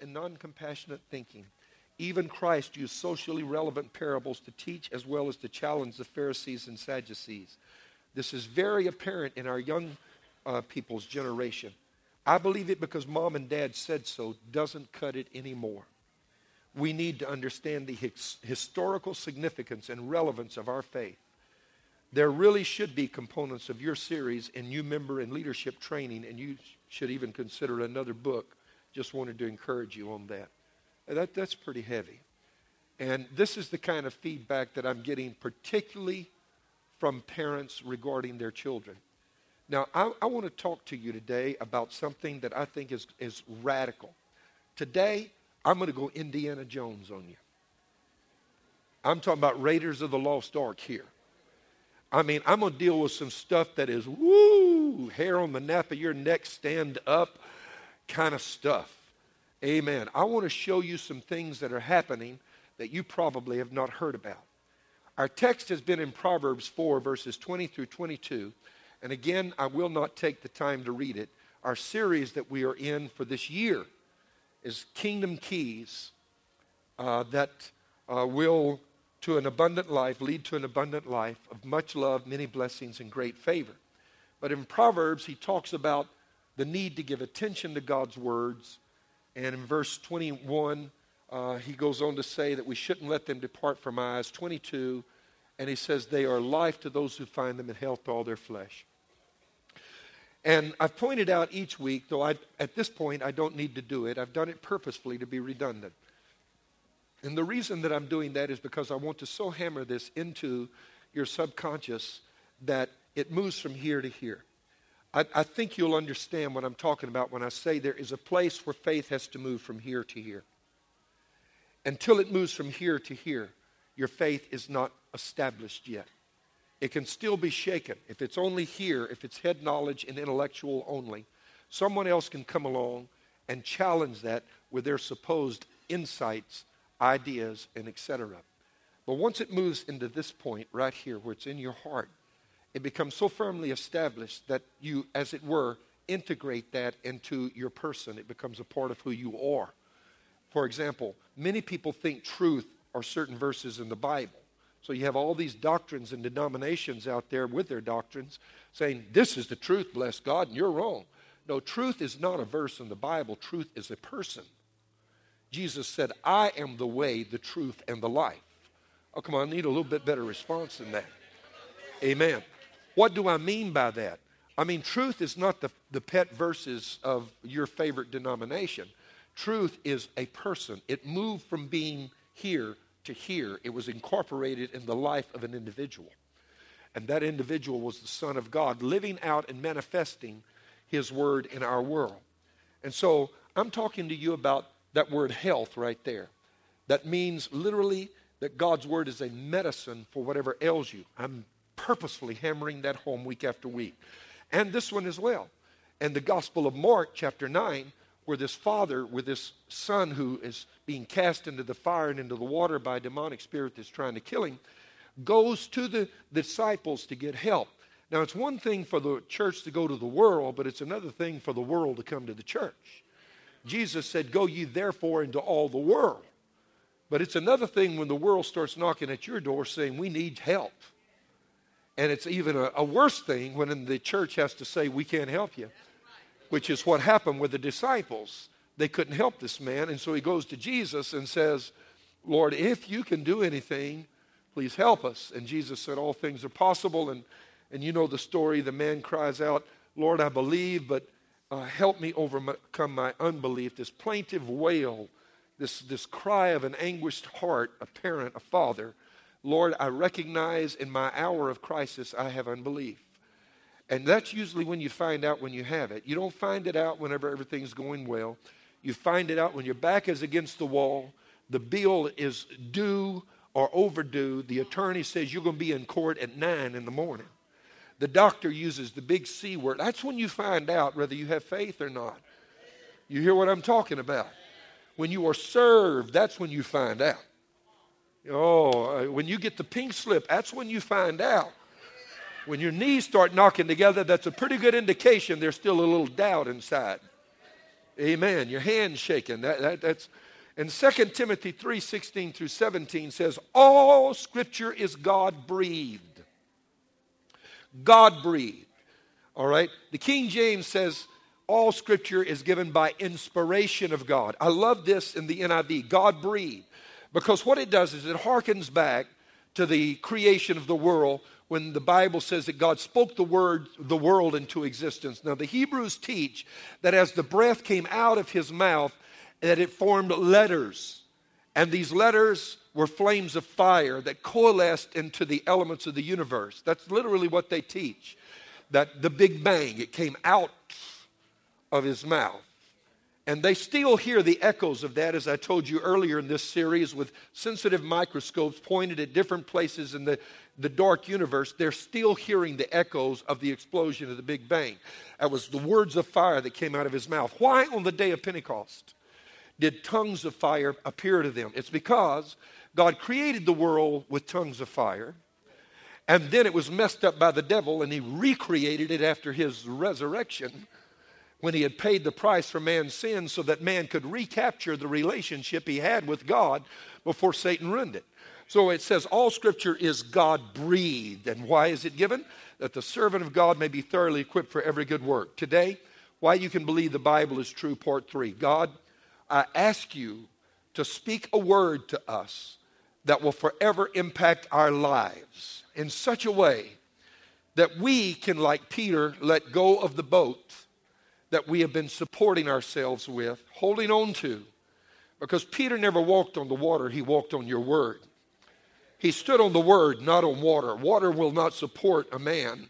and non compassionate thinking. Even Christ used socially relevant parables to teach as well as to challenge the Pharisees and Sadducees. This is very apparent in our young uh, people's generation. I believe it because mom and dad said so doesn't cut it anymore. We need to understand the his- historical significance and relevance of our faith. There really should be components of your series in new member and leadership training, and you should even consider another book. Just wanted to encourage you on that. That, that's pretty heavy. And this is the kind of feedback that I'm getting, particularly from parents regarding their children. Now, I, I want to talk to you today about something that I think is, is radical. Today, I'm going to go Indiana Jones on you. I'm talking about Raiders of the Lost Ark here. I mean, I'm going to deal with some stuff that is woo, hair on the nape of your neck, stand up kind of stuff. Amen. I want to show you some things that are happening that you probably have not heard about. Our text has been in Proverbs 4, verses 20 through 22. And again, I will not take the time to read it. Our series that we are in for this year is Kingdom Keys uh, that uh, will, to an abundant life, lead to an abundant life of much love, many blessings, and great favor. But in Proverbs, he talks about the need to give attention to God's words. And in verse 21, uh, he goes on to say that we shouldn't let them depart from eyes. 22, and he says, They are life to those who find them and health to all their flesh. And I've pointed out each week, though I, at this point I don't need to do it, I've done it purposefully to be redundant. And the reason that I'm doing that is because I want to so hammer this into your subconscious that it moves from here to here. I, I, think you'll understand what I'm talking about when I say there is a place where faith has to move from here to here. Until it moves from here to here, your faith is not established yet. It can still be shaken. If it's only here, if it's head knowledge and intellectual only, someone else can come along and challenge that with their supposed insights, ideas, and etc. But once it moves into this point right here, where it's in your heart, it becomes so firmly established that you, as it were, integrate that into your person. It becomes a part of who you are. For example, many people think truth are certain verses in the Bible. So you have all these doctrines and denominations out there with their doctrines saying, This is the truth, bless God, and you're wrong. No, truth is not a verse in the Bible, truth is a person. Jesus said, I am the way, the truth, and the life. Oh, come on, I need a little bit better response than that. Amen. What do I mean by that? I mean, truth is not the, the pet verses of your favorite denomination. Truth is a person. It moved from being here to here, it was incorporated in the life of an individual. And that individual was the Son of God, living out and manifesting His Word in our world. And so I'm talking to you about that word health right there. That means literally that God's Word is a medicine for whatever ails you. I'm purposefully hammering that home week after week. And this one as well. And the Gospel of Mark, chapter 9, where this father with this son who is being cast into the fire and into the water by a demonic spirit that's trying to kill him goes to the disciples to get help. Now, it's one thing for the church to go to the world, but it's another thing for the world to come to the church. Jesus said, Go ye therefore into all the world. But it's another thing when the world starts knocking at your door saying, We need help. And it's even a, a worse thing when the church has to say, We can't help you which is what happened with the disciples. They couldn't help this man, and so he goes to Jesus and says, Lord, if you can do anything, please help us. And Jesus said, All things are possible. And, and you know the story. The man cries out, Lord, I believe, but uh, help me overcome my unbelief. This plaintive wail, this, this cry of an anguished heart, a parent, a father. Lord, I recognize in my hour of crisis I have unbelief. And that's usually when you find out when you have it. You don't find it out whenever everything's going well. You find it out when your back is against the wall, the bill is due or overdue. The attorney says you're going to be in court at 9 in the morning. The doctor uses the big C word. That's when you find out whether you have faith or not. You hear what I'm talking about? When you are served, that's when you find out. Oh, uh, when you get the pink slip, that's when you find out when your knees start knocking together, that's a pretty good indication there's still a little doubt inside. Amen. Your hand shaking. That, that, that's and 2 Timothy 3 16 through 17 says, All scripture is God breathed. God breathed. All right? The King James says, All scripture is given by inspiration of God. I love this in the NIV God breathed. Because what it does is it harkens back to the creation of the world when the Bible says that God spoke the word, the world into existence. Now, the Hebrews teach that as the breath came out of his mouth, that it formed letters. And these letters were flames of fire that coalesced into the elements of the universe. That's literally what they teach. That the Big Bang, it came out of his mouth. And they still hear the echoes of that, as I told you earlier in this series, with sensitive microscopes pointed at different places in the, the dark universe. They're still hearing the echoes of the explosion of the Big Bang. That was the words of fire that came out of his mouth. Why on the day of Pentecost did tongues of fire appear to them? It's because God created the world with tongues of fire. And then it was messed up by the devil, and he recreated it after his resurrection when he had paid the price for man's sin so that man could recapture the relationship he had with God before Satan ruined it. So it says all scripture is God breathed. And why is it given? That the servant of God may be thoroughly equipped for every good work. Today, why you can believe the Bible is true, part three. God, I ask you to speak a word to us that will forever impact our lives in such a way that we can, like Peter, let go of the boat that we have been supporting ourselves with, holding on to. Because Peter never walked on the water, he walked on your word. He stood on the word, not on water. Water will not support a man,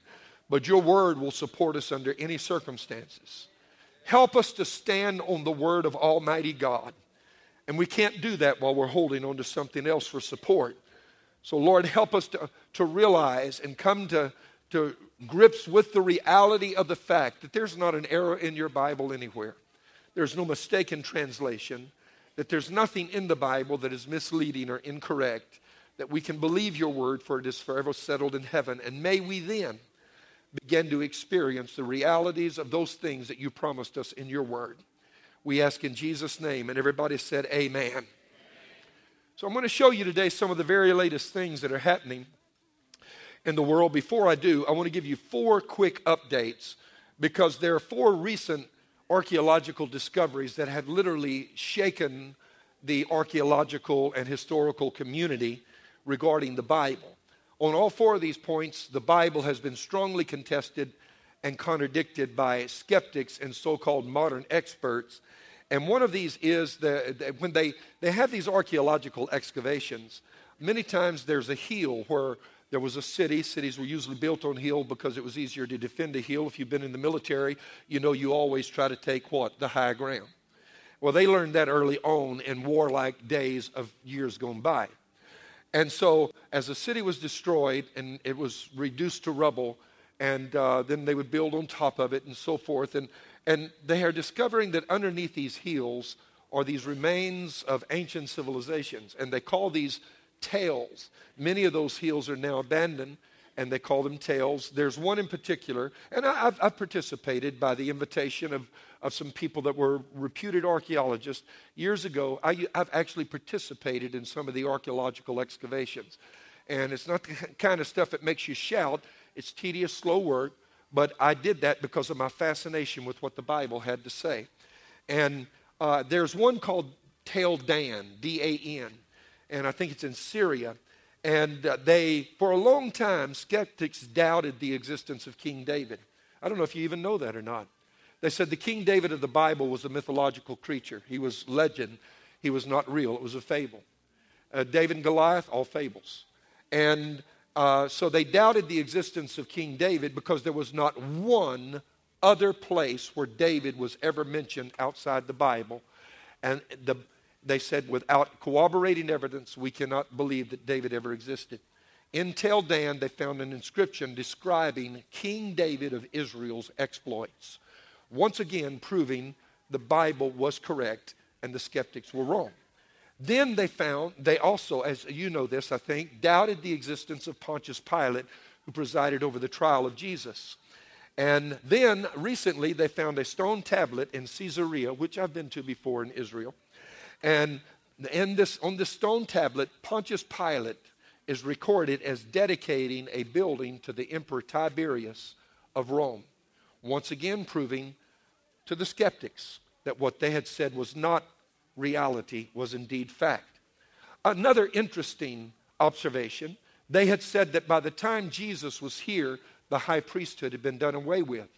but your word will support us under any circumstances. Help us to stand on the word of Almighty God. And we can't do that while we're holding on to something else for support. So, Lord, help us to, to realize and come to, to grips with the reality of the fact that there's not an error in your Bible anywhere. There's no mistaken translation, that there's nothing in the Bible that is misleading or incorrect, that we can believe your word for it is forever settled in heaven. And may we then begin to experience the realities of those things that you promised us in your word. We ask in Jesus' name. And everybody said, Amen. So I'm going to show you today some of the very latest things that are happening in the world. Before I do, I want to give you four quick updates because there are four recent archaeological discoveries that have literally shaken the archaeological and historical community regarding the Bible. On all four of these points, the Bible has been strongly contested and contradicted by skeptics and so called modern experts. And one of these is that when they, they have these archaeological excavations, many times there's a hill where there was a city. Cities were usually built on hill because it was easier to defend a hill. If you've been in the military, you know you always try to take what? The high ground. Well, they learned that early on in warlike days of years gone by. And so, as the city was destroyed and it was reduced to rubble, and uh, then they would build on top of it and so forth. And, and they are discovering that underneath these hills are these remains of ancient civilizations. And they call these tels. Many of those hills are now abandoned and they call them tels. There's one in particular, and I, have I've participated by the invitation of, of some people that were reputed archaeologists. Years ago, I, I've actually participated in some of the archaeological excavations. And it's not the kind of stuff that makes you shout, it's tedious, slow work, but I did that because of my fascination with what the Bible had to say. And uh, there's one called Tel Dan, D A N and I think it's in Syria. And uh, they, for a long time, skeptics doubted the existence of King David. I don't know if you even know that or not. They said the King David of the Bible was a mythological creature. He was legend. He was not real. It was a fable. Uh, David and Goliath, all fables. And uh, so they doubted the existence of King David because there was not one other place where David was ever mentioned outside the Bible. And the, they said, without corroborating evidence, we cannot believe that David ever existed. In Tel Dan, they found an inscription describing King David of Israel's exploits. Once again, proving the Bible was correct and the skeptics were wrong. Then they found, they also, as you know this, I think, doubted the existence of Pontius Pilate, who presided over the trial of Jesus. And then recently they found a stone tablet in Caesarea, which I've been to before in Israel. And in this, on this stone tablet, Pontius Pilate is recorded as dedicating a building to the Emperor Tiberius of Rome. Once again, proving to the skeptics that what they had said was not reality, was indeed fact. Another interesting observation they had said that by the time Jesus was here, the high priesthood had been done away with.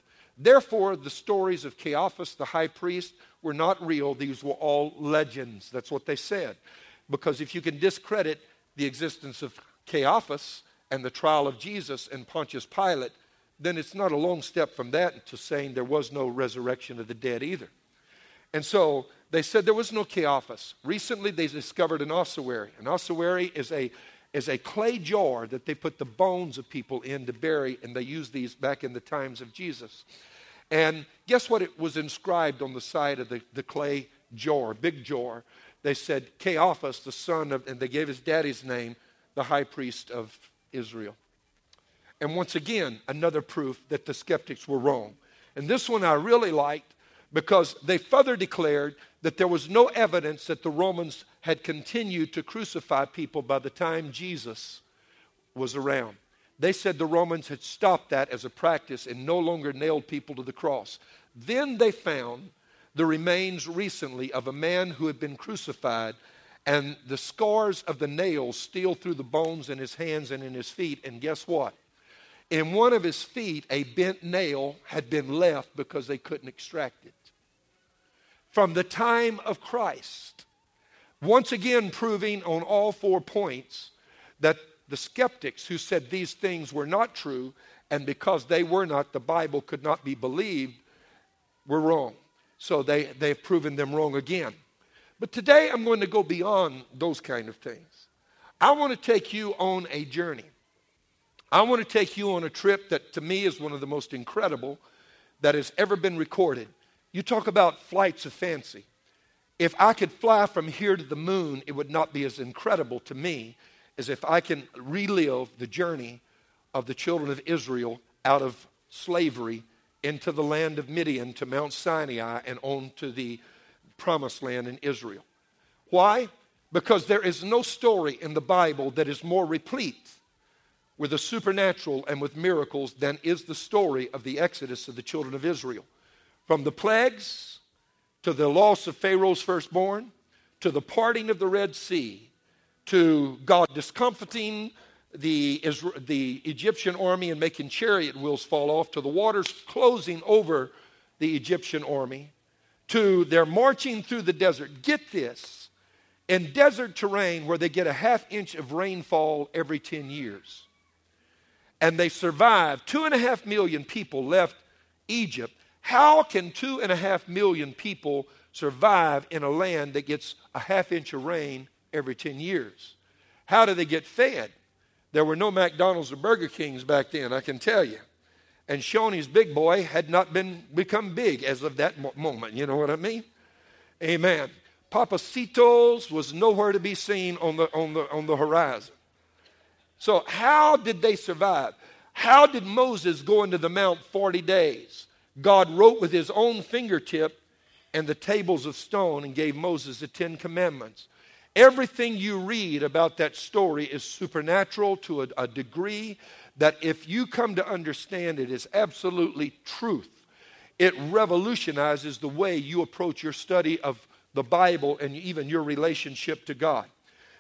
Therefore, the stories of Caiaphas, the high priest, were not real. These were all legends. That's what they said. Because if you can discredit the existence of Caiaphas and the trial of Jesus and Pontius Pilate, then it's not a long step from that to saying there was no resurrection of the dead either. And so they said there was no Caiaphas. Recently, they discovered an ossuary. An ossuary is a is a clay jar that they put the bones of people in to bury, and they used these back in the times of Jesus. And guess what? It was inscribed on the side of the, the clay jar, big jar. They said, Caiaphas, the son of, and they gave his daddy's name, the high priest of Israel. And once again, another proof that the skeptics were wrong. And this one I really liked because they further declared that there was no evidence that the Romans had continued to crucify people by the time Jesus was around. They said the Romans had stopped that as a practice and no longer nailed people to the cross. Then they found the remains recently of a man who had been crucified, and the scars of the nails still through the bones in his hands and in his feet. And guess what? In one of his feet, a bent nail had been left because they couldn't extract it. From the time of Christ, once again, proving on all four points that the skeptics who said these things were not true, and because they were not, the Bible could not be believed, were wrong. So they, they've proven them wrong again. But today I'm going to go beyond those kind of things. I want to take you on a journey. I want to take you on a trip that to me is one of the most incredible that has ever been recorded. You talk about flights of fancy. If I could fly from here to the moon, it would not be as incredible to me as if I can relive the journey of the children of Israel out of slavery into the land of Midian to Mount Sinai and on to the promised land in Israel. Why? Because there is no story in the Bible that is more replete with the supernatural and with miracles than is the story of the exodus of the children of Israel. From the plagues to the loss of Pharaoh's firstborn, to the parting of the Red Sea, to God discomfiting the, the Egyptian army and making chariot wheels fall off, to the waters closing over the Egyptian army, to their marching through the desert. Get this in desert terrain where they get a half inch of rainfall every 10 years. And they survived. Two and a half million people left Egypt how can two and a half million people survive in a land that gets a half inch of rain every 10 years? How do they get fed? There were no McDonald's or Burger Kings back then, I can tell you. And Shoney's big boy had not been become big as of that moment. You know what I mean? Amen. Pappasito's was nowhere to be seen on the, on the, on the horizon. So, how did they survive? How did Moses go into the mount 40 days? God wrote with his own fingertip and the tables of stone and gave Moses the Ten Commandments. Everything you read about that story is supernatural to a, a, degree that if you come to understand it is absolutely truth. It revolutionizes the way you approach your study of the Bible and even your relationship to God.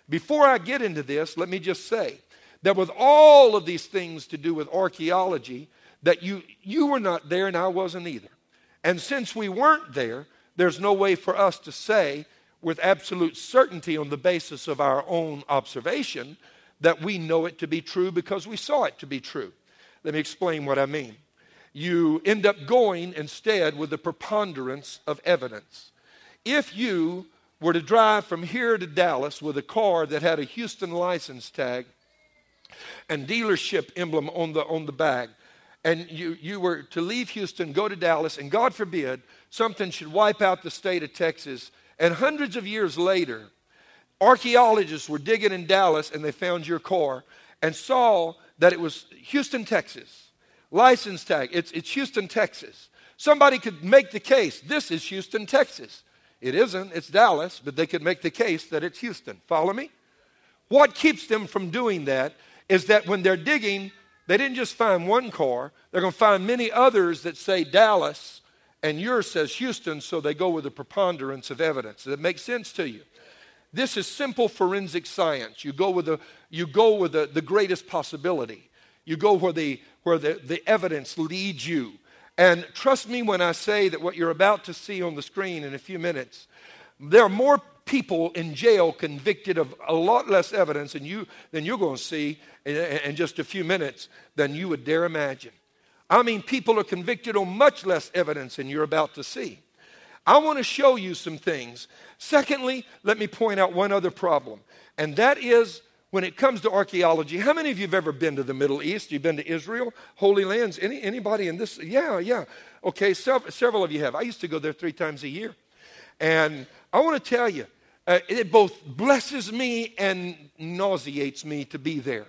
Before I get into this, let me just say that with all of these things to do with archaeology, that you, you were not there and I wasn't either. And since we weren't there, there's no way for us to say with absolute certainty on the basis of our own observation that we know it to be true because we saw it to be true. Let me explain what I mean. You end up going instead with the preponderance of evidence. If you were to drive from here to Dallas with a car that had a Houston license tag and dealership emblem on the, on the back, and you, you were to leave Houston, go to Dallas, and God forbid something should wipe out the state of Texas, and hundreds of years later, archaeologists were digging in Dallas and they found your car and saw that it was Houston, Texas, license tag. It's, it's Houston, Texas. Somebody could make the case this is Houston, Texas. It isn't, it's Dallas, but they could make the case that it's Houston. Follow me? What keeps them from doing that is that when they're digging, they didn't just find one car, they're going to find many others that say Dallas and yours says Houston, so they go with a preponderance of evidence. Does that make sense to you? This is simple forensic science. You go with the, you go with the, the greatest possibility. You go where, the, where the, the evidence leads you. And trust me when I say that what you're about to see on the screen in a few minutes, there are more people in jail convicted of a lot less evidence than, you, than you're going to see in, in just a few minutes than you would dare imagine. I mean, people are convicted on much less evidence than you're about to see. I want to show you some things. Secondly, let me point out one other problem, and that is when it comes to archaeology, how many of you have ever been to the Middle East? You've been to Israel, Holy Lands? Any, anybody in this? Yeah, yeah. Okay, several, several of you have. I used to go there three times a year. And I want to tell you, uh, it both blesses me and nauseates me to be there.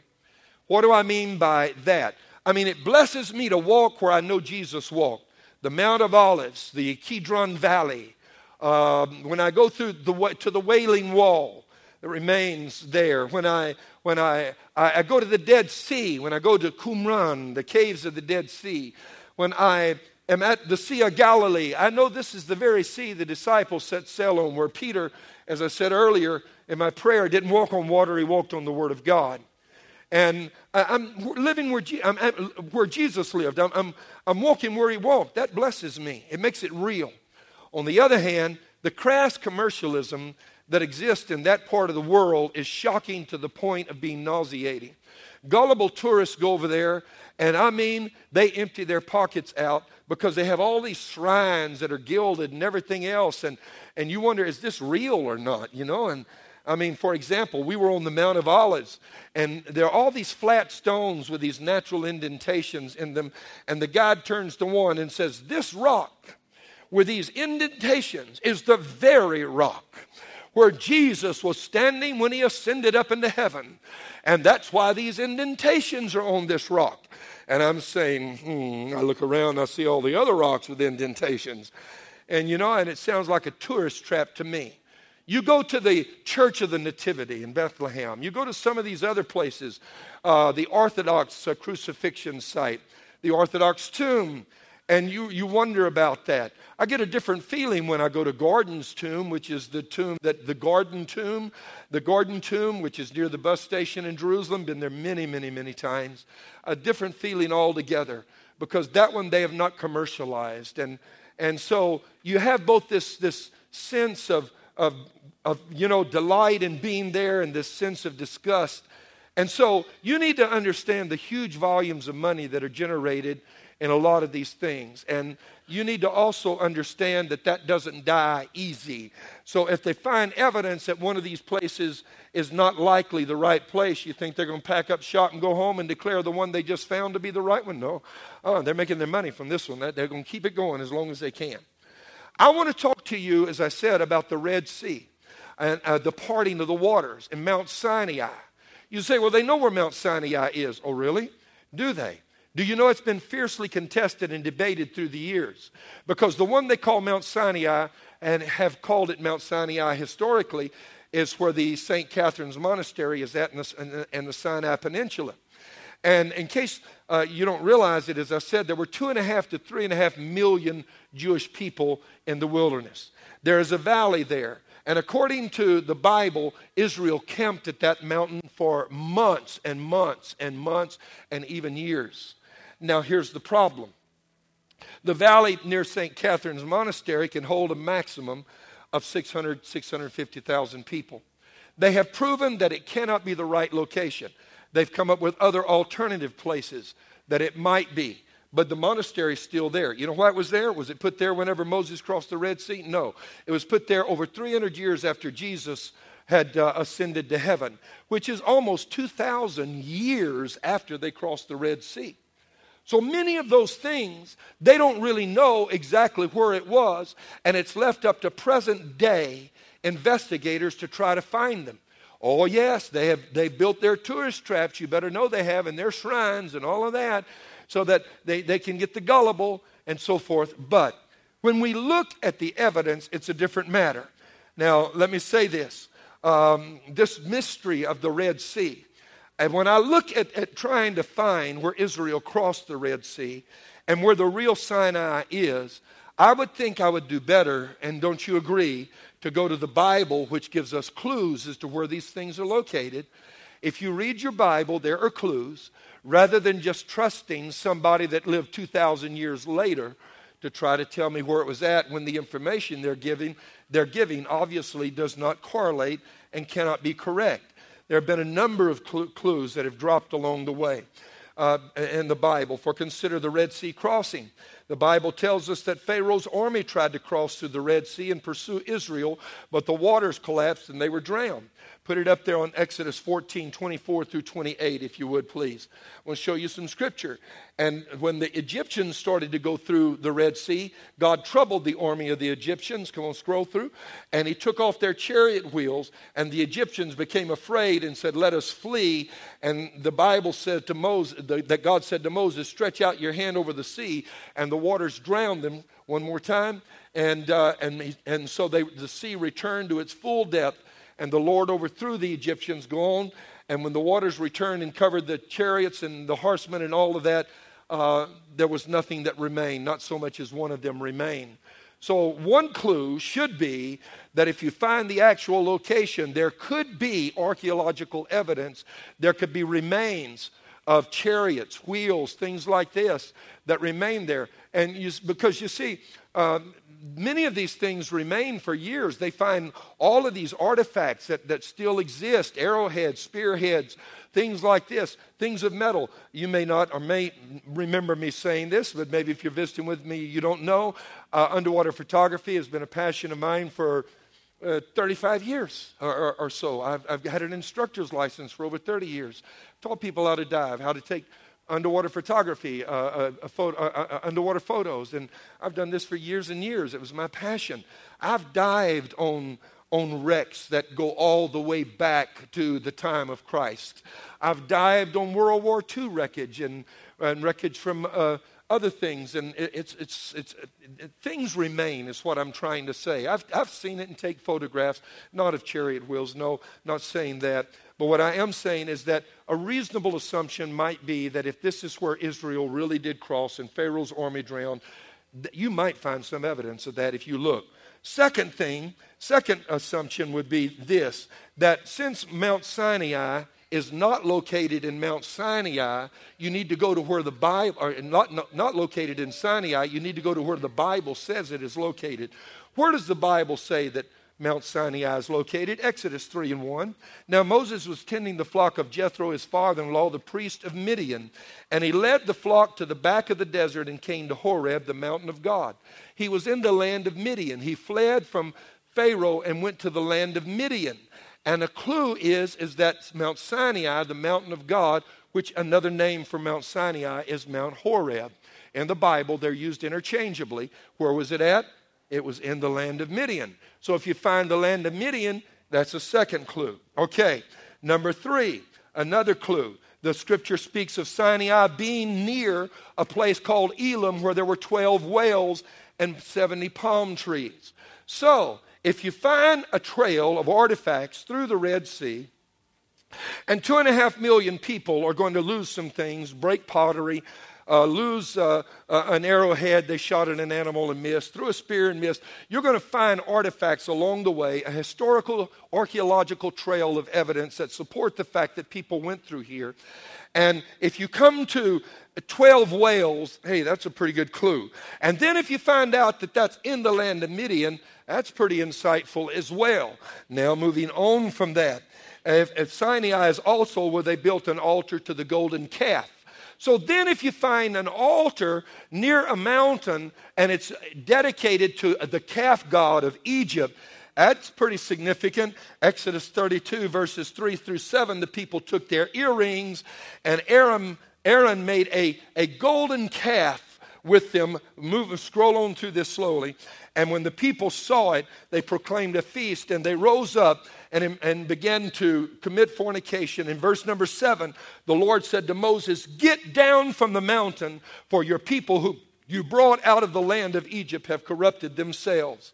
What do I mean by that? I mean, it blesses me to walk where I know Jesus walked the Mount of Olives, the Kidron Valley. Um, when I go through the, to the Wailing Wall, that remains there. When I, when I, I, I, go to the Dead Sea, when I go to Qumran, the caves of the Dead Sea, when I am at the Sea of Galilee, I know this is the very sea the disciples set sail on, where Peter, as I said earlier in my prayer, didn't walk on water, he walked on the Word of God. And I, am living where, I'm at, where Jesus lived. I'm, I'm, I'm walking where he walked. That blesses me. It makes it real. On the other hand, the crass commercialism that exists in that part of the world is shocking to the point of being nauseating. Gullible tourists go over there, and I mean, they empty their pockets out because they have all these shrines that are gilded and everything else. And, and you wonder, is this real or not? You know, and I mean, for example, we were on the Mount of Olives, and there are all these flat stones with these natural indentations in them. And the guide turns to one and says, This rock with these indentations is the very rock where Jesus was standing when he ascended up into heaven. And that's why these indentations are on this rock. And I'm saying, hmm, I look around, I see all the other rocks with indentations. And you know, and it sounds like a tourist trap to me. You go to the Church of the Nativity in Bethlehem. You go to some of these other places, uh, the Orthodox uh, crucifixion site, the Orthodox tomb, and you, you wonder about that. I get a different feeling when I go to Gordon's tomb, which is the tomb that the Garden tomb, the Garden tomb, which is near the bus station in Jerusalem. Been there many, many, many times. A different feeling altogether because that one they have not commercialized, and and so you have both this this sense of of of you know delight in being there and this sense of disgust. And so you need to understand the huge volumes of money that are generated in a lot of these things. And you need to also understand that that doesn't die easy. So if they find evidence that one of these places is not likely the right place, you think they're going to pack up shop and go home and declare the one they just found to be the right one? No. Oh, they're making their money from this one. They're going to keep it going as long as they can. I want to talk to you, as I said, about the Red Sea and uh, the parting of the waters in Mount Sinai. You say, well, they know where Mount Sinai is. Oh, really? Do they? Do you know it's been fiercely contested and debated through the years? Because the one they call Mount Sinai and have called it Mount Sinai historically is where the St. Catherine's Monastery is at in the, in the Sinai Peninsula. And in case uh, you don't realize it, as I said, there were two and a half to three and a half million Jewish people in the wilderness. There is a valley there. And according to the Bible, Israel camped at that mountain for months and months and months and even years. Now, here's the problem the valley near St. Catherine's Monastery can hold a maximum of 600, 650,000 people. They have proven that it cannot be the right location. They've come up with other alternative places that it might be. But the monastery is still there. You know why it was there? Was it put there whenever Moses crossed the Red Sea? No. It was put there over 300 years after Jesus had uh, ascended to heaven, which is almost 2,000 years after they crossed the Red Sea. So many of those things, they don't really know exactly where it was, and it's left up to present day investigators to try to find them. Oh, yes, they have they built their tourist traps, you better know they have, and their shrines and all of that. so that they, they can get the gullible and so forth. But when we look at the evidence, it's a different matter. Now, let me say this um, this mystery of the Red Sea. And when I look at, at trying to find where Israel crossed the Red Sea and where the real Sinai is, I would think I would do better, and don't you agree, to go to the Bible, which gives us clues as to where these things are located. If you read your Bible, there are clues, rather than just trusting somebody that lived 2,000 years later to try to tell me where it was at when the information they're giving, they're giving obviously does not correlate and cannot be correct. There have been a number of cl- clues that have dropped along the way uh, in the Bible. For consider the Red Sea crossing. The Bible tells us that Pharaoh's army tried to cross through the Red Sea and pursue Israel, but the waters collapsed and they were drowned. Put it up there on Exodus 14, 24 through 28, if you would, please. I want to show you some scripture. And when the Egyptians started to go through the Red Sea, God troubled the army of the Egyptians. Come on, scroll through. And he took off their chariot wheels, and the Egyptians became afraid and said, Let us flee. And the Bible said to Moses, that God said to Moses, Stretch out your hand over the sea, and the waters drowned them. One more time. And, uh, and, and so they, the sea returned to its full depth and the Lord overthrew the Egyptians, gone. And when the waters returned and covered the chariots and the horsemen and all of that, uh, there was nothing that remained, not so much as one of them remained. So, one clue should be that if you find the actual location, there could be archaeological evidence, there could be remains of chariots, wheels, things like this that remain there. And you, because you see, uh, many of these things remain for years. They find all of these artifacts that, that still exist arrowheads, spearheads, things like this, things of metal. You may not or may remember me saying this, but maybe if you're visiting with me, you don't know. Uh, underwater photography has been a passion of mine for uh, 35 years or, or, or so. I've, I've, had an instructor's license for over 30 years. Taught people how to dive, how to take underwater photography, uh, uh, photo, uh, uh, underwater photos. And I've done this for years and years. It was my passion. I've dived on, on wrecks that go all the way back to the time of Christ. I've dived on World War II wreckage and, and wreckage from uh, other things. And it's, it's, it's, it, things remain, is what I'm trying to say. I've, I've seen it and take photographs, not of chariot wheels, no, not saying that. But what I am saying is that a reasonable assumption might be that if this is where Israel really did cross and Pharaoh's army drowned, you might find some evidence of that if you look. Second thing, second assumption would be this that since Mount Sinai is not located in Mount Sinai, you need to go to where the Bible, or not, not, not located in Sinai, you need to go to where the Bible says it is located. Where does the Bible say that Mount Sinai is located. Exodus 3 and 1. Now Moses was tending the flock of Jethro, his father in law, the priest of Midian, and he led the flock to the back of the desert and came to Horeb, the mountain of God. He was in the land of Midian. He fled from Pharaoh and went to the land of Midian. And a clue is, is that Mount Sinai, the mountain of God, which another name for Mount Sinai is Mount Horeb. In the Bible, they're used interchangeably. Where was it at? It was in the land of Midian. So if you find the land of Midian, that's a second clue. Okay, number three, another clue. The scripture speaks of Sinai being near a place called Elim where there were 12 whales and 70 palm trees. So, if you find a trail of artifacts through the Red Sea, and two and a half million people are going to lose some things, break pottery, uh, lose uh, uh, an arrowhead they shot at an animal and missed, threw a spear and missed. You're going to find artifacts along the way, a historical, archaeological trail of evidence that support the fact that people went through here. And if you come to 12 whales, hey, that's a pretty good clue. And then if you find out that that's in the land of Midian, that's pretty insightful as well. Now, moving on from that, if Sinai is also where they built an altar to the golden calf. So then, if you find an altar near a mountain and it's dedicated to the calf god of Egypt, that's pretty significant. Exodus 32, verses 3 through 7, the people took their earrings, and Aaron, Aaron made a, a golden calf with them. Move, scroll on through this slowly. And when the people saw it, they proclaimed a feast, and they rose up and, and began to commit fornication. In verse number seven, the Lord said to Moses, Get down from the mountain, for your people who you brought out of the land of Egypt have corrupted themselves.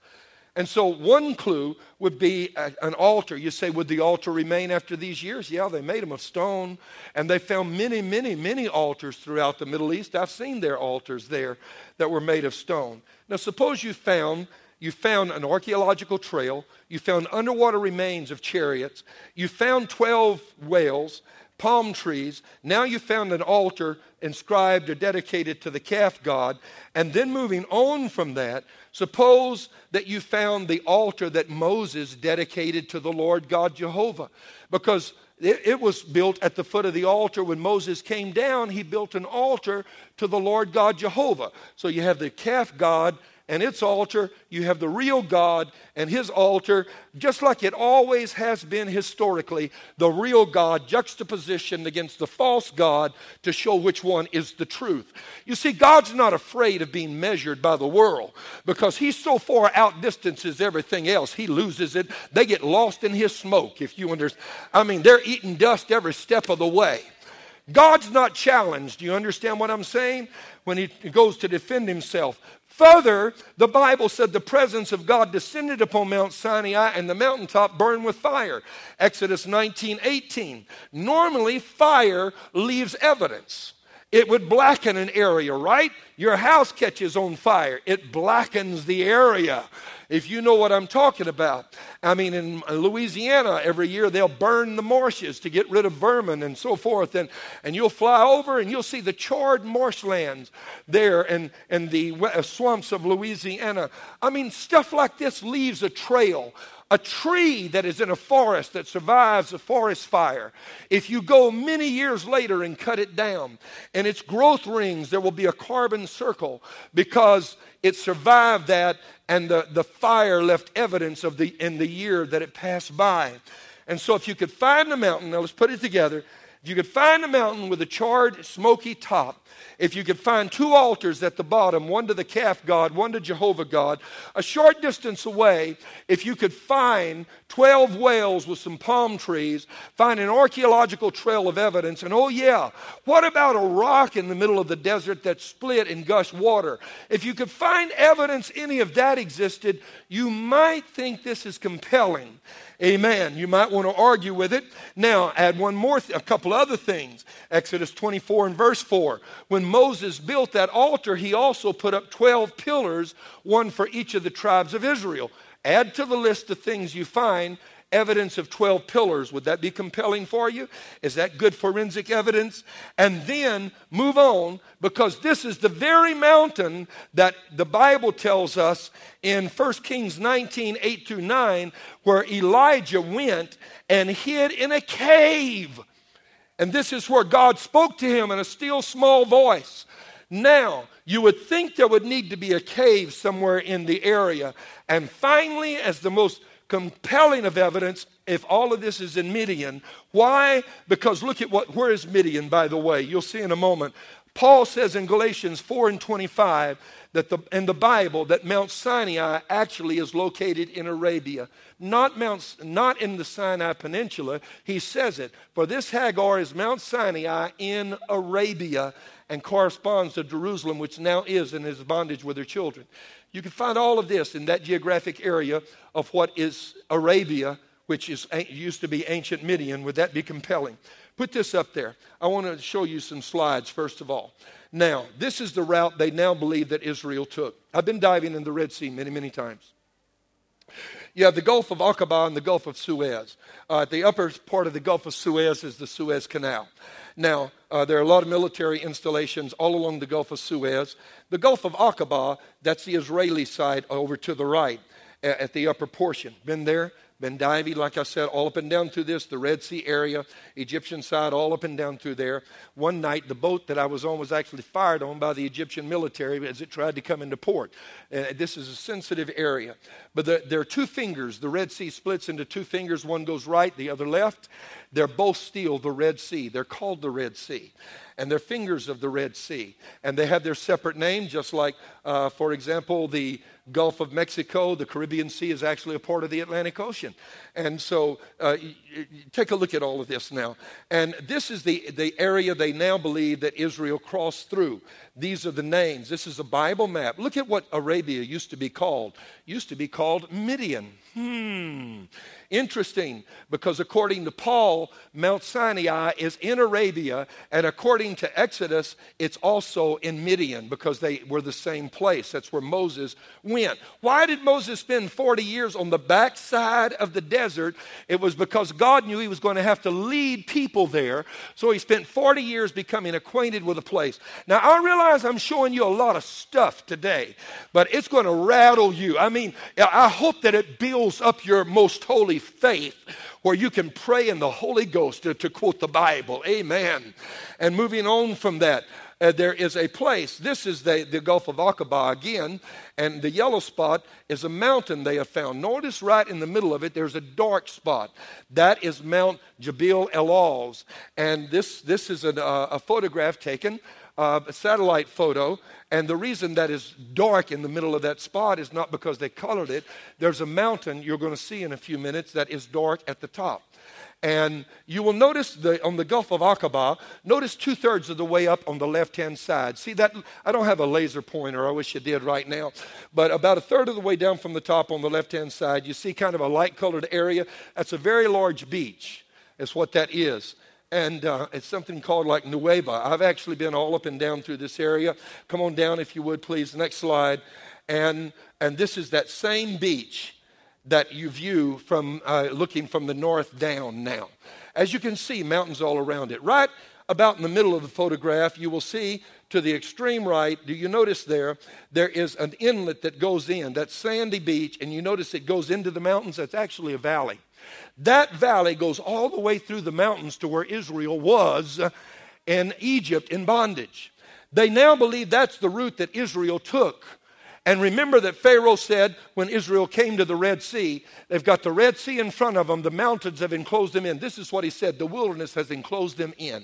And so, one clue would be a, an altar. You say, would the altar remain after these years? Yeah, they made them of stone, and they found many, many, many altars throughout the Middle East. I've seen their altars there that were made of stone. Now, suppose you found you found an archaeological trail, you found underwater remains of chariots, you found 12 whales, palm trees. Now you found an altar inscribed or dedicated to the calf god. And then moving on from that, suppose that you found the altar that Moses dedicated to the Lord God Jehovah. Because it, was built at the foot of the altar. When Moses came down, he built an altar to the Lord God Jehovah. So you have the calf god and its altar, you have the real God and his altar, just like it always has been historically, the real God juxtapositioned against the false God to show which one is the truth. You see, God's not afraid of being measured by the world because he's so far outdistances everything else, he loses it. They get lost in his smoke, if you understand. I mean, they're eating dust every step of the way. God's not challenged. Do you understand what I'm saying? When he goes to defend himself. Further, the Bible said the presence of God descended upon Mount Sinai and the mountaintop burned with fire. Exodus 19 18. Normally, fire leaves evidence. It would blacken an area, right? Your house catches on fire, it blackens the area if you know what I'm talking about. I mean, in Louisiana, every year they'll burn the marshes to get rid of vermin and so forth. And, and you'll fly over and you'll see the charred marshlands there and, and the uh, swamps of Louisiana. I mean, stuff like this leaves a trail a tree that is in a forest that survives a forest fire, if you go many years later and cut it down, and its growth rings, there will be a carbon circle because it survived that and the, the fire left evidence of the in the year that it passed by. And so if you could find a mountain, now let's put it together. If you could find a mountain with a charred, smoky top, if you could find two altars at the bottom, one to the calf god, one to Jehovah God, a short distance away, if you could find 12 whales with some palm trees, find an archaeological trail of evidence, and oh, yeah, what about a rock in the middle of the desert that split and gushed water? If you could find evidence any of that existed, you might think this is compelling. Amen. You might want to argue with it. Now, add one more, th- a couple other things. Exodus 24 and verse 4. When Moses built that altar, he also put up 12 pillars, one for each of the tribes of Israel. Add to the list of things you find evidence of 12 pillars. Would that be compelling for you? Is that good forensic evidence? And then move on because this is the very mountain that the Bible tells us in 1 Kings 19 8 through 9, where Elijah went and hid in a cave. And this is where God spoke to him in a still small voice. Now, you would think there would need to be a cave somewhere in the area. And finally, as the most compelling of evidence if all of this is in Midian. Why? Because look at what, where is Midian, by the way? You'll see in a moment. Paul says in Galatians 4 and 25 that the, in the Bible that Mount Sinai actually is located in Arabia, not, Mount, not in the Sinai Peninsula. He says it. For this Hagar is Mount Sinai in Arabia and corresponds to Jerusalem, which now is in his bondage with her children. You can find all of this in that geographic area of what is Arabia, which is, used to be ancient Midian. Would that be compelling? Put this up there. I want to show you some slides, first of all. Now, this is the route they now believe that Israel took. I've been diving in the Red Sea many, many times. You have the Gulf of Aqaba and the Gulf of Suez. Uh, the upper part of the Gulf of Suez is the Suez Canal. Now, uh, there are a lot of military installations all along the Gulf of Suez. The Gulf of Aqaba, that's the Israeli side over to the right at the upper portion. Been there? Been diving, like I said, all up and down through this, the Red Sea area, Egyptian side, all up and down through there. One night, the boat that I was on was actually fired on by the Egyptian military as it tried to come into port. Uh, this is a sensitive area. But the, there are two fingers. The Red Sea splits into two fingers. One goes right, the other left. They're both still the Red Sea. They're called the Red Sea. And they're fingers of the Red Sea. And they have their separate name, just like, uh, for example, the Gulf of Mexico, the Caribbean Sea is actually a part of the Atlantic Ocean. And so uh, take a look at all of this now. And this is the, the area they now believe that Israel crossed through. These are the names. This is a Bible map. Look at what Arabia used to be called. Used to be called Midian. Hmm. Interesting, because according to Paul, Mount Sinai is in Arabia, and according to Exodus, it's also in Midian because they were the same place. That's where Moses went. Why did Moses spend 40 years on the backside of the desert? It was because God knew he was going to have to lead people there, so he spent 40 years becoming acquainted with a place. Now, I realize I'm showing you a lot of stuff today, but it's going to rattle you. I mean, I hope that it builds up your most holy faith where you can pray in the Holy Ghost, to, to quote the Bible. Amen. And moving on from that, uh, there is a place. This is the, the Gulf of Aqaba again, and the yellow spot is a mountain they have found. Notice right in the middle of it, there's a dark spot. That is Mount Jabal El Lawz. And this, this is an, uh, a photograph taken, uh, a satellite photo, and the reason that is dark in the middle of that spot is not because they colored it. There's a mountain you're going to see in a few minutes that is dark at the top. And you will notice the, on the Gulf of Aqaba, notice two thirds of the way up on the left hand side. See that? I don't have a laser pointer. I wish you did right now. But about a third of the way down from the top on the left hand side, you see kind of a light colored area. That's a very large beach, is what that is and uh, it's something called like Nuweiba. I've actually been all up and down through this area. Come on down if you would, please. Next slide. And, and this is that same beach that you view from uh, looking from the north down now. As you can see, mountains all around it. Right about in the middle of the photograph, you will see to the extreme right, do you notice there? There is an inlet that goes in, that sandy beach, and you notice it goes into the mountains. That's actually a valley. That valley goes all the way through the mountains to where Israel was in Egypt in bondage. They now believe that's the route that Israel took. And remember that Pharaoh said when Israel came to the Red Sea, they've got the Red Sea in front of them, the mountains have enclosed them in. This is what he said the wilderness has enclosed them in.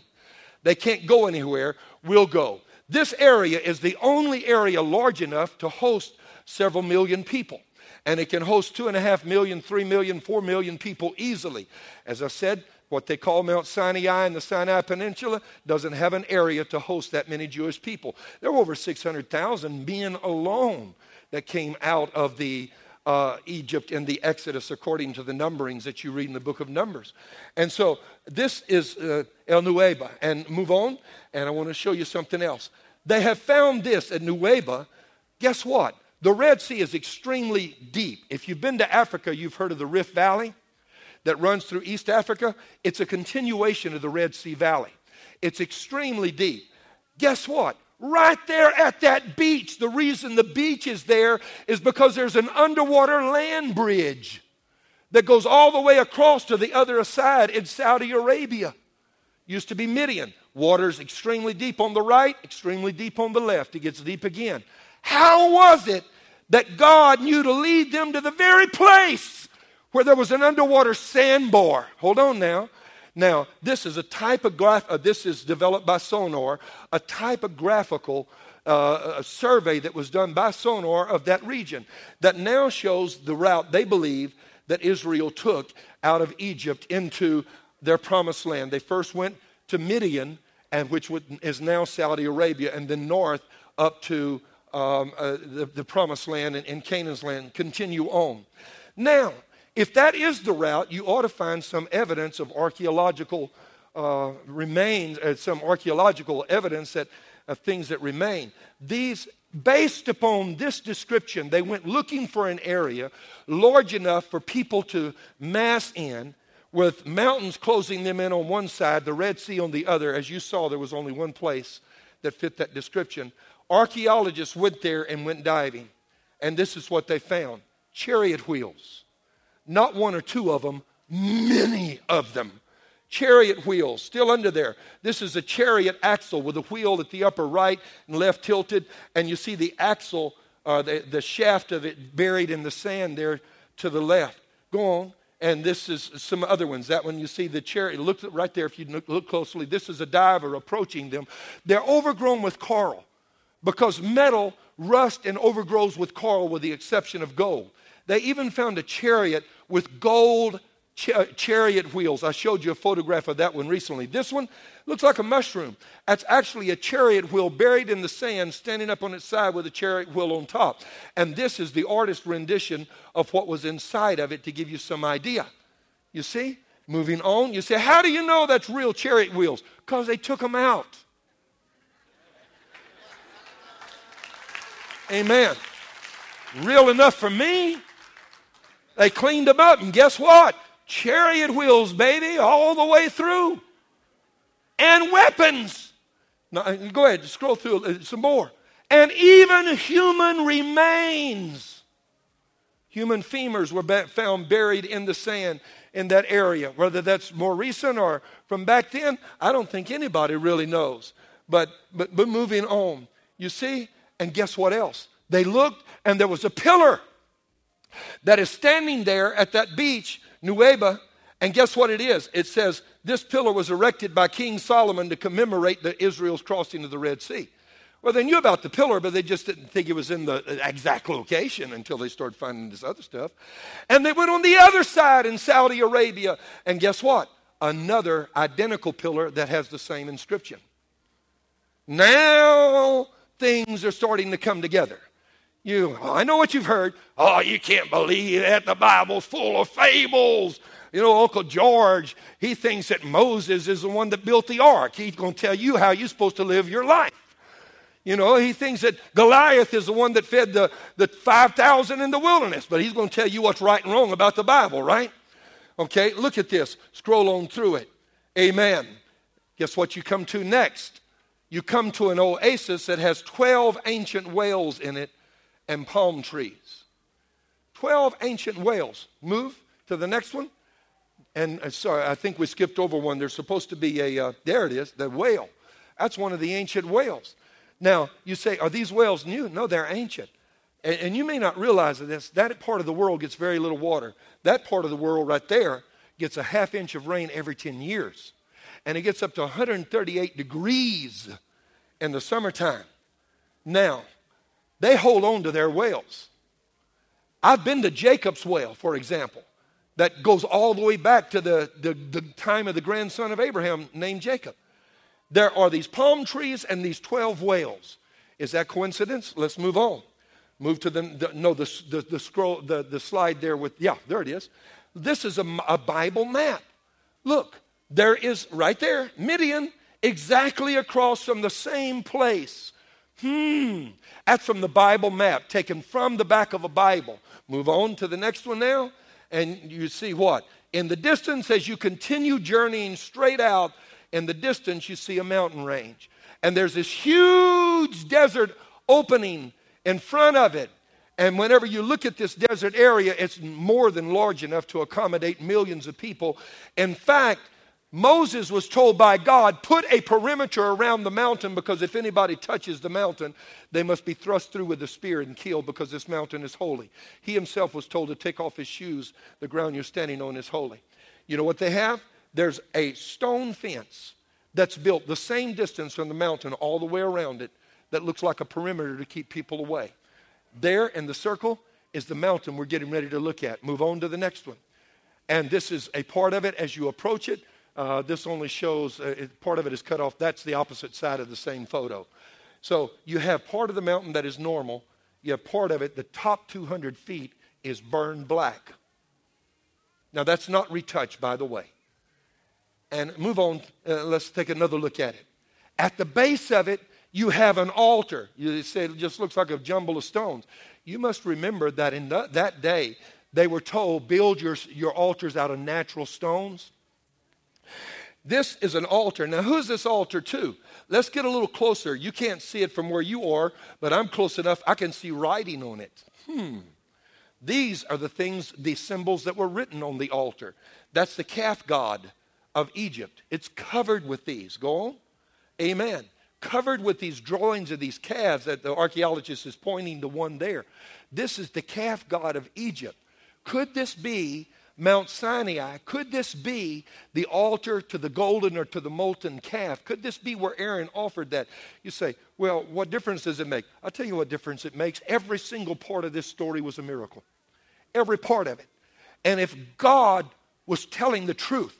They can't go anywhere, we'll go. This area is the only area large enough to host several million people and it can host two and a half million, three million, four million people easily. As I said, what they call Mount Sinai and the Sinai Peninsula doesn't have an area to host that many Jewish people. There were over 600,000 men alone that came out of the uh, Egypt in the Exodus, according to the numberings that you read in the book of Numbers. And so this is uh, El Nuweiba. And move on, and I want to show you something else. They have found this at Nuweiba. Guess what? The Red Sea is extremely deep. If you've been to Africa, you've heard of the Rift Valley that runs through East Africa. It's a continuation of the Red Sea Valley. It's extremely deep. Guess what? Right there at that beach, the reason the beach is there is because there's an underwater land bridge that goes all the way across to the other side in Saudi Arabia. Used to be Midian. Water's extremely deep on the right, extremely deep on the left. It gets deep again. How was it that God knew to lead them to the very place where there was an underwater sandbar. Hold on now. Now, this is a typograph, uh, this is developed by Sonar, a typographical uh, a survey that was done by Sonar of that region that now shows the route they believe that Israel took out of Egypt into their promised land. They first went to Midian, and which is now Saudi Arabia, and then north up to um, uh, the, the, promised land and, and Canaan's land continue on. Now, if that is the route, you ought to find some evidence of archaeological uh, remains, uh, some archaeological evidence that of things that remain. These, based upon this description, they went looking for an area large enough for people to mass in, with mountains closing them in on one side, the Red Sea on the other. As you saw, there was only one place that fit that description. Archaeologists went there and went diving, and this is what they found chariot wheels. Not one or two of them, many of them. Chariot wheels still under there. This is a chariot axle with a wheel at the upper right and left tilted, and you see the axle, uh, the, the shaft of it buried in the sand there to the left. Go on and this is some other ones. That one you see the chariot. Look right there if you look closely. This is a diver approaching them. They're overgrown with coral. Because metal rusts and overgrows with coral with the exception of gold. They even found a chariot with gold chariot wheels. I showed you a photograph of that one recently. This one looks like a mushroom. That's actually a chariot wheel buried in the sand, standing up on its side with a chariot wheel on top. And this is the artist's rendition of what was inside of it to give you some idea. You see? Moving on, you say, How do you know that's real chariot wheels? Because they took them out. Amen. Real enough for me. They cleaned them up, and guess what? chariot wheels, baby, all the way through, and weapons. Now, uh, go ahead, scroll through uh, some more. And even human remains. Human femurs were found buried in the sand in that area. Whether that's more recent or from back then, I don't think anybody really knows. But, but, but moving on, you see, and guess what else? They looked and there was a pillar that is standing there at that beach Nuweiba, and guess what it is? It says this pillar was erected by King Solomon to commemorate the Israel's crossing of the Red Sea. Well, they knew about the pillar, but they just didn't think it was in the exact location until they started finding this other stuff. And they went on the other side in Saudi Arabia, and guess what? Another identical pillar that has the same inscription. Now things are starting to come together. You, oh, I know what you've heard. Oh, you can't believe that the Bible's full of fables. You know, Uncle George, he thinks that Moses is the one that built the ark. He's going to tell you how you're supposed to live your life. You know, he thinks that Goliath is the one that fed the, the 5,000 in the wilderness, but he's going to tell you what's right and wrong about the Bible, right? Okay, look at this. Scroll on through it. Amen. Guess what you come to next? You come to an oasis that has 12 ancient whales in it and palm trees. 12 ancient whales. Move to the next one. And uh, sorry, I think we skipped over one. There's supposed to be a, uh, there it is, the whale. That's one of the ancient whales. Now, you say, are these whales new? No, they're ancient. And, and you may not realize this. That part of the world gets very little water. That part of the world right there gets a half inch of rain every 10 years. And it gets up to 138 degrees in the summertime. Now, they hold on to their wells. I've been to Jacob's well, for example, that goes all the way back to the, the, the time of the grandson of Abraham named Jacob. There are these palm trees and these 12 wells. Is that coincidence? Let's move on. Move to the, the no, the, the, the, scroll, the, the slide there with, yeah, there it is. This is a, a Bible map. Look, there is right there, Midian, exactly across from the same place Hmm, that's from the Bible map, taken from the back of a Bible. Move on to the next one now, and you see what? In the distance, as you continue journeying straight out, in the distance, you see a mountain range. And there's this huge desert opening in front of it. And whenever you look at this desert area, it's more than large enough to accommodate millions of people. In fact, Moses was told by God, put a perimeter around the mountain because if anybody touches the mountain, they must be thrust through with a spear and killed because this mountain is holy. He himself was told to take off his shoes. The ground you're standing on is holy. You know what they have? There's a stone fence that's built the same distance from the mountain all the way around it that looks like a perimeter to keep people away. There in the circle is the mountain we're getting ready to look at. Move on to the next one. And this is a part of it as you approach it uh, this only shows, uh, it, part of it is cut off. That's the opposite side of the same photo. So you have part of the mountain that is normal. You have part of it, the top 200 feet is burned black. Now, that's not retouched, by the way. And move on, uh, let's take another look at it. At the base of it, you have an altar. You say it just looks like a jumble of stones. You must remember that in the, that day, they were told, build your, your altars out of natural stones. This is an altar. Now, who's this altar to? Let's get a little closer. You can't see it from where you are, but I'm close enough. I can see writing on it. Hmm. These are the things, the symbols that were written on the altar. That's the calf god of Egypt. It's covered with these. Go on. Amen. Covered with these drawings of these calves that the archaeologist is pointing to one there. This is the calf god of Egypt. Could this be Mount Sinai, could this be the altar to the golden or to the molten calf? Could this be where Aaron offered that? You say, well, what difference does it make? I'll tell you what difference it makes. Every single part of this story was a miracle. Every part of it. And if God was telling the truth,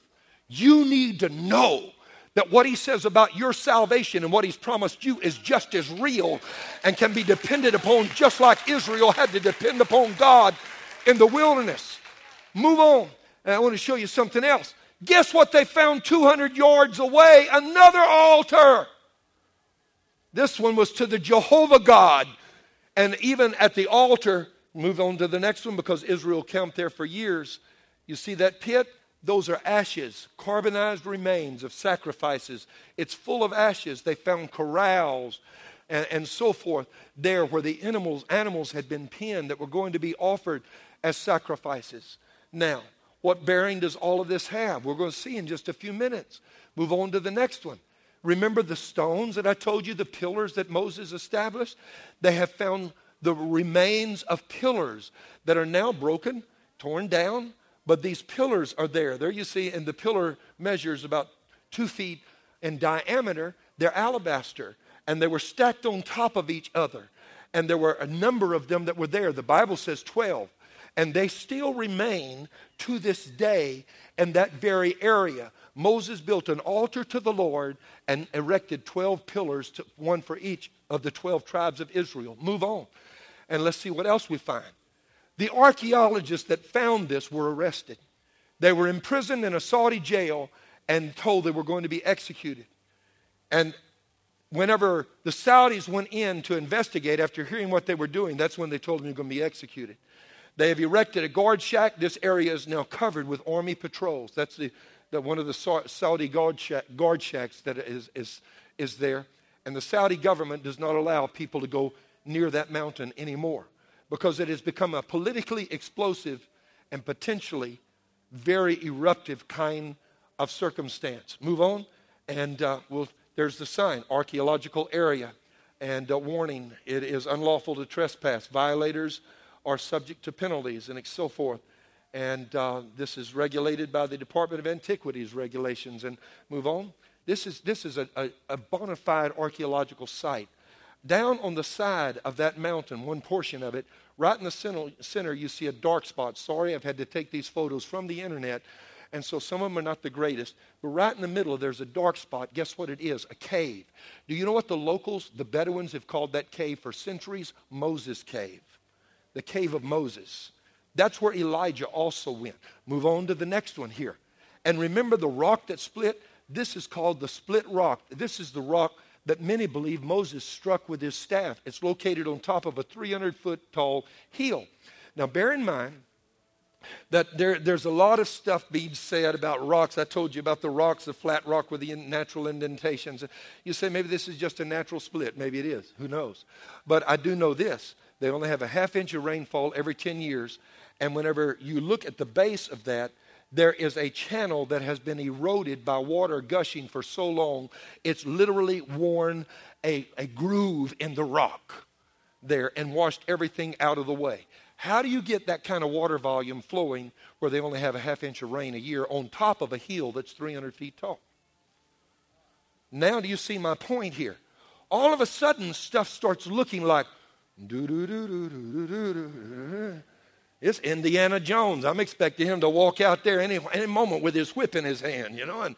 you need to know that what he says about your salvation and what he's promised you is just as real and can be depended upon just like Israel had to depend upon God in the wilderness. Move on. And I want to show you something else. Guess what they found 200 yards away? Another altar. This one was to the Jehovah God. And even at the altar, move on to the next one because Israel camped there for years. You see that pit? Those are ashes, carbonized remains of sacrifices. It's full of ashes. They found corrals and, and so forth there where the animals, animals had been penned that were going to be offered as sacrifices. Now, what bearing does all of this have? We're going to see in just a few minutes. Move on to the next one. Remember the stones that I told you, the pillars that Moses established? They have found the remains of pillars that are now broken, torn down, but these pillars are there. There you see, and the pillar measures about two feet in diameter. They're alabaster, and they were stacked on top of each other. And there were a number of them that were there. The Bible says 12. And they still remain to this day in that very area. Moses built an altar to the Lord and erected 12 pillars, to, one for each of the 12 tribes of Israel. Move on. And let's see what else we find. The archaeologists that found this were arrested. They were imprisoned in a Saudi jail and told they were going to be executed. And whenever the Saudis went in to investigate after hearing what they were doing, that's when they told them you're going to be executed. They have erected a guard shack. This area is now covered with army patrols. That's the, the one of the Saudi guard, shack, guard shacks that is, is, is there. And the Saudi government does not allow people to go near that mountain anymore because it has become a politically explosive and potentially very eruptive kind of circumstance. Move on, and uh, we'll, there's the sign archaeological area and uh, warning it is unlawful to trespass. Violators are subject to penalties and so forth. And uh, this is regulated by the Department of Antiquities regulations. And move on. This is, this is a, a, a bona fide archaeological site. Down on the side of that mountain, one portion of it, right in the center, center, you see a dark spot. Sorry, I've had to take these photos from the internet, and so some of them are not the greatest. But right in the middle, there's a dark spot. Guess what it is? A cave. Do you know what the locals, the Bedouins, have called that cave for centuries? Moses Cave. The cave of Moses. That's where Elijah also went. Move on to the next one here. And remember the rock that split? This is called the split rock. This is the rock that many believe Moses struck with his staff. It's located on top of a 300 foot tall hill. Now, bear in mind that there, there's a lot of stuff being said about rocks. I told you about the rocks, the flat rock with the natural indentations. You say maybe this is just a natural split. Maybe it is. Who knows? But I do know this they only have a half inch of rainfall every 10 years. And whenever you look at the base of that, there is a channel that has been eroded by water gushing for so long, it's literally worn a, a groove in the rock there and washed everything out of the way. How do you get that kind of water volume flowing where they only have a half inch of rain a year on top of a hill that's 300 feet tall? Now, do you see my point here? All of a sudden, stuff starts looking like it's Indiana Jones. I'm expecting him to walk out there any, any moment with his whip in his hand, you know, and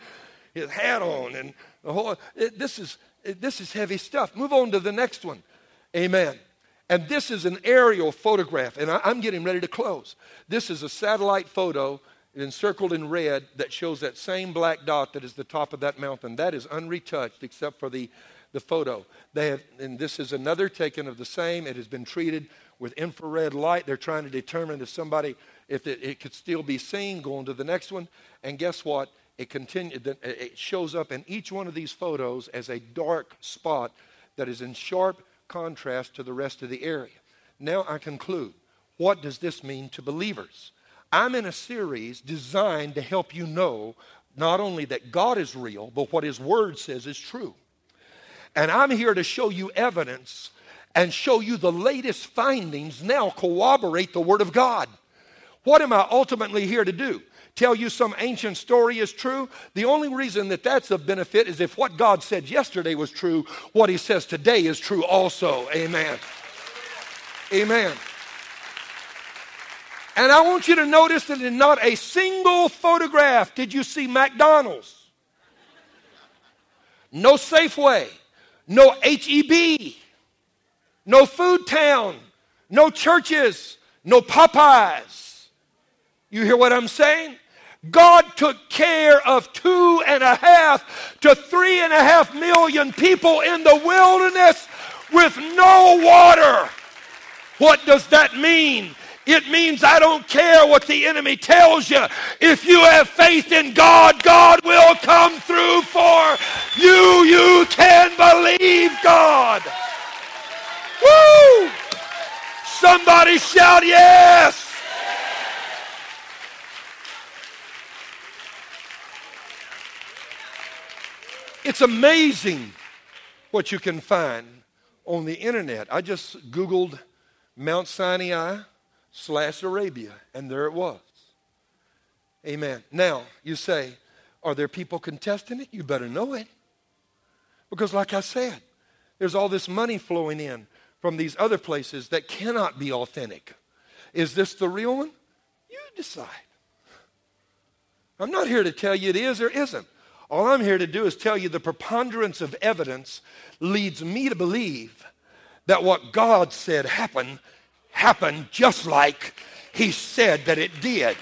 his hat on, and the whole. It, this is this is heavy stuff. Move on to the next one. Amen. And this is an aerial photograph, and I, I'm getting ready to close. This is a satellite photo encircled in red that shows that same black dot that is the top of that mountain. That is unretouched except for the, the photo. They have, and this is another taken of the same. It has been treated with infrared light. They're trying to determine if somebody, if it, it could still be seen. Going to the next one, and guess what? It continue, It shows up in each one of these photos as a dark spot that is in sharp contrast to the rest of the area. Now I conclude. What does this mean to believers? I'm in a series designed to help you know not only that God is real, but what His Word says is true. And I'm here to show you evidence and show you the latest findings now corroborate the Word of God. What am I ultimately here to do? Tell you some ancient story is true? The only reason that that's of benefit is if what God said yesterday was true, what He says today is true also. Amen. Amen. And I want you to notice that in not a single photograph did you see McDonald's, no Safeway, no HEB, no Food Town, no churches, no Popeyes. You hear what I'm saying? God took care of two and a half to three and a half million people in the wilderness with no water. What does that mean? It means I don't care what the enemy tells you. If you have faith in God, God will come through for you. You can believe God. Woo! Somebody shout yes. It's amazing what you can find on the internet. I just Googled Mount Sinai slash Arabia, and there it was. Amen. Now, you say, are there people contesting it? You better know it. Because, like I said, there's all this money flowing in from these other places that cannot be authentic. Is this the real one? You decide. I'm not here to tell you it is or isn't. All I'm here to do is tell you the preponderance of evidence leads me to believe that what God said happened happened just like He said that it did.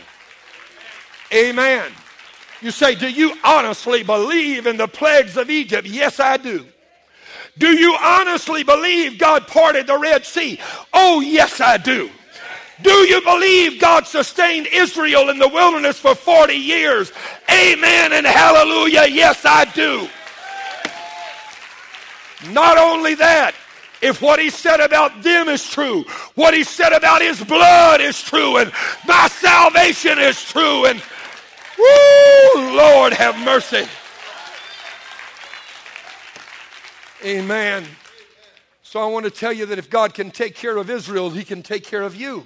Amen. You say, Do you honestly believe in the plagues of Egypt? Yes, I do. Do you honestly believe God parted the Red Sea? Oh, yes, I do. Do you believe God sustained Israel in the wilderness for 40 years? Amen and hallelujah. Yes, I do. Not only that, if what he said about them is true, what he said about his blood is true, and my salvation is true, and woo, Lord have mercy. Amen. So I want to tell you that if God can take care of Israel, he can take care of you.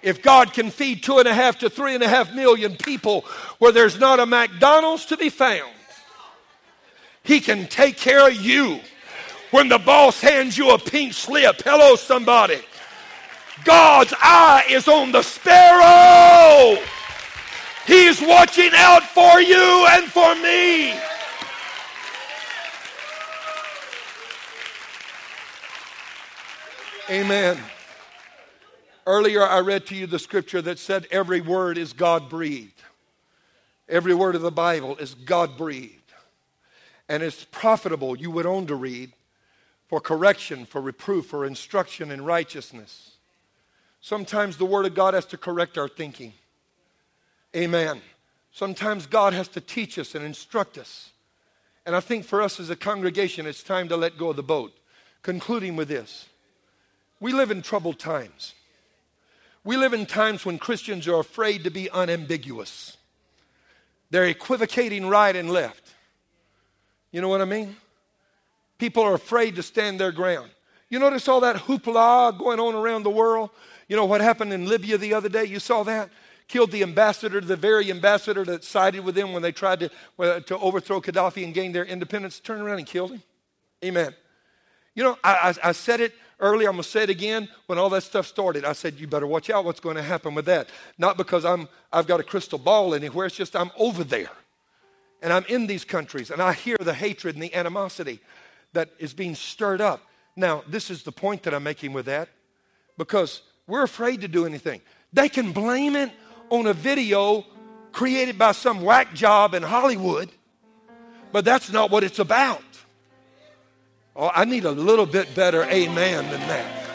If God can feed two and a half to three and a half million people where there's not a McDonald's to be found, He can take care of you. When the boss hands you a pink slip, hello, somebody. God's eye is on the sparrow. He's watching out for you and for me. Amen. Earlier, I read to you the scripture that said every word is God breathed. Every word of the Bible is God breathed. And it's profitable, you would own to read, for correction, for reproof, for instruction in righteousness. Sometimes the Word of God has to correct our thinking. Amen. Sometimes God has to teach us and instruct us. And I think for us as a congregation, it's time to let go of the boat. Concluding with this we live in troubled times. We live in times when Christians are afraid to be unambiguous. They're equivocating right and left. You know what I mean? People are afraid to stand their ground. You notice all that hoopla going on around the world? You know what happened in Libya the other day? You saw that? Killed the ambassador, the very ambassador that sided with them when they tried to, to overthrow Gaddafi and gain their independence. Turned around and killed him. Amen. You know, I, I, I said it earlier, I'm going to say it again. When all that stuff started, I said, You better watch out what's going to happen with that. Not because I'm, I've got a crystal ball anywhere, it's just I'm over there. And I'm in these countries, and I hear the hatred and the animosity that is being stirred up. Now, this is the point that I'm making with that because we're afraid to do anything. They can blame it on a video created by some whack job in Hollywood, but that's not what it's about. Oh, I need a little bit better amen than that.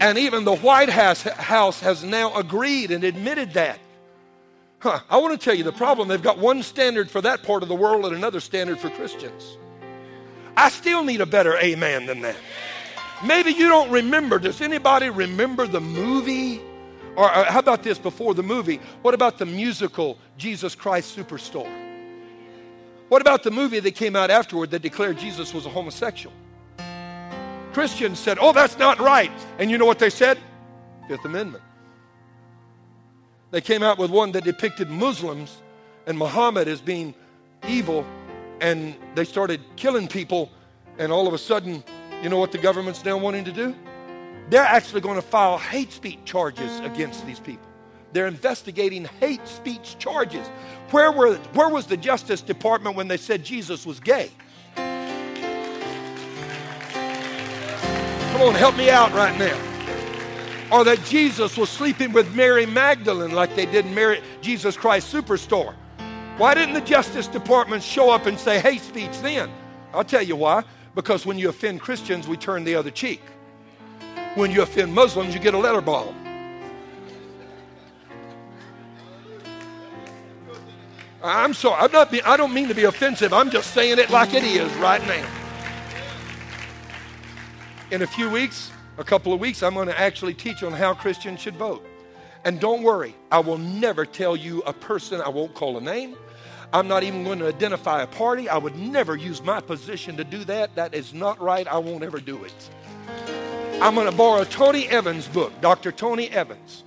And even the White House, House has now agreed and admitted that. Huh, I want to tell you the problem they've got one standard for that part of the world and another standard for Christians. I still need a better amen than that. Maybe you don't remember. Does anybody remember the movie? Or, or how about this before the movie? What about the musical Jesus Christ Superstar? What about the movie that came out afterward that declared Jesus was a homosexual? Christians said, Oh, that's not right. And you know what they said? Fifth Amendment. They came out with one that depicted Muslims and Muhammad as being evil, and they started killing people, and all of a sudden, you know what the government's now wanting to do? They're actually going to file hate speech charges against these people. They're investigating hate speech charges. Where, were, where was the Justice Department when they said Jesus was gay? Come on, help me out right now. Or that Jesus was sleeping with Mary Magdalene like they did in Mary, Jesus Christ Superstore. Why didn't the Justice Department show up and say hate speech then? I'll tell you why. Because when you offend Christians, we turn the other cheek. When you offend Muslims, you get a letter bomb. I'm sorry. I'm not being, I don't mean to be offensive. I'm just saying it like it is right now. In a few weeks, a couple of weeks, I'm going to actually teach on how Christians should vote. And don't worry, I will never tell you a person, I won't call a name. I'm not even going to identify a party. I would never use my position to do that. That is not right. I won't ever do it. I'm going to borrow Tony Evans' book, Dr. Tony Evans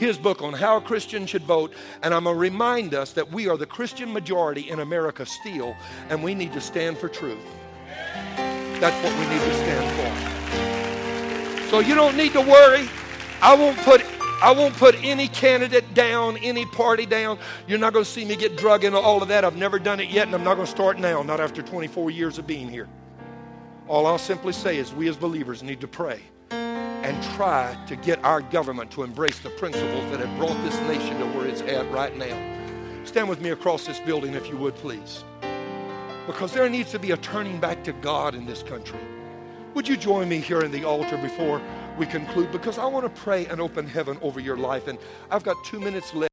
his book on how a Christian should vote, and I'm going to remind us that we are the Christian majority in America still, and we need to stand for truth. That's what we need to stand for. So you don't need to worry. I won't put I won't put any candidate down, any party down. You're not going to see me get drug into all of that. I've never done it yet, and I'm not going to start now, not after 24 years of being here. All I'll simply say is we as believers need to pray and try to get our government to embrace the principles that have brought this nation to where it's at right now. Stand with me across this building, if you would, please. Because there needs to be a turning back to God in this country. Would you join me here in the altar before we conclude? Because I want to pray an open heaven over your life, and I've got two minutes left.